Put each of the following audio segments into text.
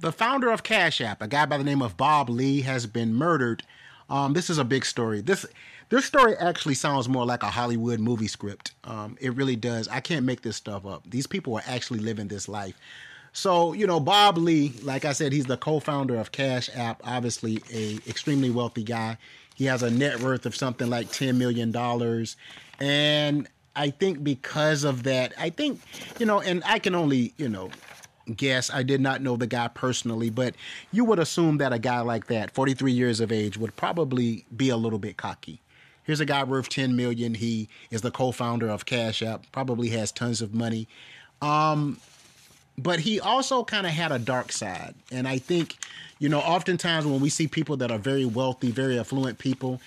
the founder of Cash App, a guy by the name of Bob Lee, has been murdered. Um, this is a big story. This this story actually sounds more like a Hollywood movie script. Um, it really does. I can't make this stuff up. These people are actually living this life. So, you know, Bob Lee, like I said, he's the co-founder of Cash App, obviously a extremely wealthy guy. He has a net worth of something like $10 million. And I think because of that, I think, you know, and I can only, you know, guess. I did not know the guy personally, but you would assume that a guy like that, 43 years of age, would probably be a little bit cocky. Here's a guy worth 10 million. He is the co-founder of Cash App, probably has tons of money. Um, but he also kind of had a dark side. And I think, you know, oftentimes when we see people that are very wealthy, very affluent people,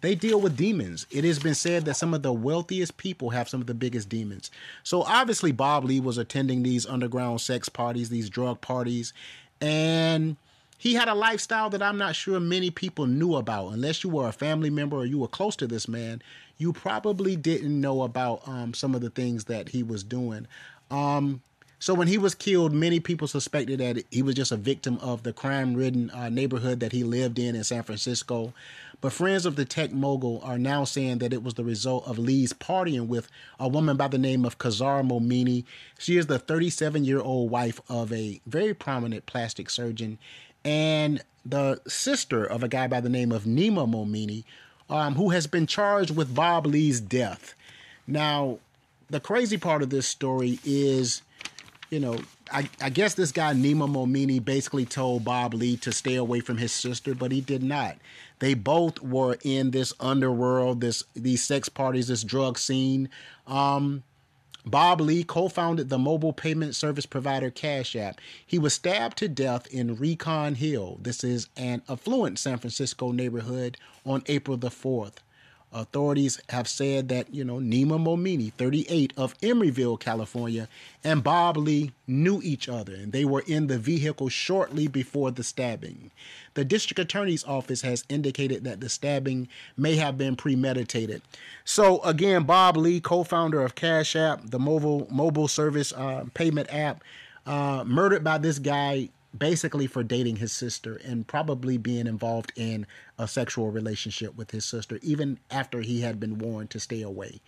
they deal with demons. It has been said that some of the wealthiest people have some of the biggest demons. So obviously, Bob Lee was attending these underground sex parties, these drug parties, and he had a lifestyle that I'm not sure many people knew about. Unless you were a family member or you were close to this man, you probably didn't know about um, some of the things that he was doing. Um, so when he was killed, many people suspected that he was just a victim of the crime-ridden uh, neighborhood that he lived in in San Francisco. But friends of the tech mogul are now saying that it was the result of Lee's partying with a woman by the name of Khazar Momeni. She is the 37-year-old wife of a very prominent plastic surgeon and the sister of a guy by the name of Nima Momeni, um, who has been charged with Bob Lee's death. Now, the crazy part of this story is, you know, I, I guess this guy Nima Momeni basically told Bob Lee to stay away from his sister, but he did not. They both were in this underworld, this these sex parties, this drug scene. Um, Bob Lee co founded the mobile payment service provider Cash App. He was stabbed to death in Rincon Hill. This is an affluent San Francisco neighborhood on April the 4th. Authorities have said that, you know, Nima Momeni, 38, of Emeryville, California, and Bob Lee knew each other, and they were in the vehicle shortly before the stabbing. The district attorney's office has indicated that the stabbing may have been premeditated. So, again, Bob Lee, co founder of Cash App, the mobile, mobile service uh, payment app, uh, murdered by this guy basically for dating his sister and probably being involved in a sexual relationship with his sister, even after he had been warned to stay away.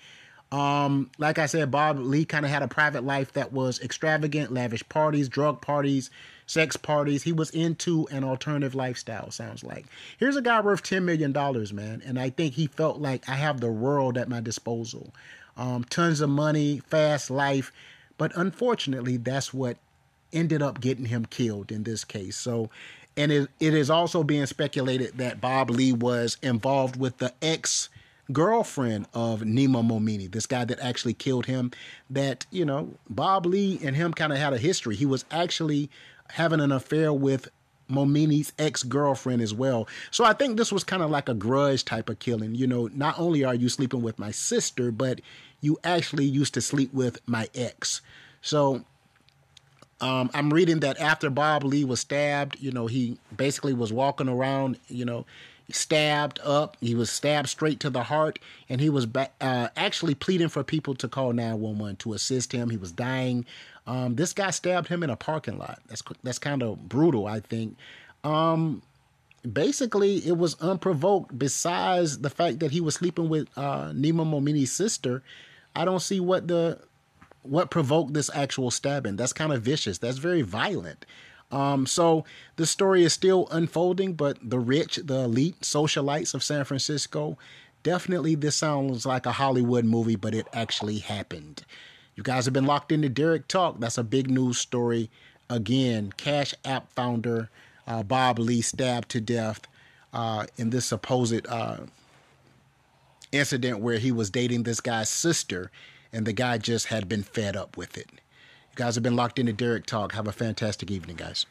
Um, like I said, Bob Lee kind of had a private life that was extravagant, lavish parties, drug parties, sex parties. He was into an alternative lifestyle, sounds like. Here's a guy worth $10 million, man. And I think he felt like I have the world at my disposal. Um, tons of money, fast life. But unfortunately, that's what ended up getting him killed in this case. So, and it, it is also being speculated that Bob Lee was involved with the ex girlfriend of Nima Momeni, this guy that actually killed him. That, you know, Bob Lee and him kind of had a history. He was actually having an affair with Momeni's ex girlfriend as well. So I think this was kind of like a grudge type of killing. You know, not only are you sleeping with my sister, but you actually used to sleep with my ex. So um, I'm reading that after Bob Lee was stabbed, you know, he basically was walking around, you know, stabbed up. He was stabbed straight to the heart, and he was ba- uh, actually pleading for people to call 911 to assist him. He was dying. Um, this guy stabbed him in a parking lot. That's that's kind of brutal, I think. Um, basically, it was unprovoked. Besides the fact that he was sleeping with uh, Nima Momeni's sister, I don't see what the what provoked this actual stabbing. That's kind of vicious. That's very violent. Um, so the story is still unfolding, but the rich, the elite socialites of San Francisco, definitely this sounds like a Hollywood movie, but it actually happened. You guys have been locked into Derek Talk. That's a big news story. Again, Cash App founder uh, Bob Lee stabbed to death uh, in this supposed uh, incident where he was dating this guy's sister and the guy just had been fed up with it. You guys have been locked into Derek Talk. Have a fantastic evening, guys.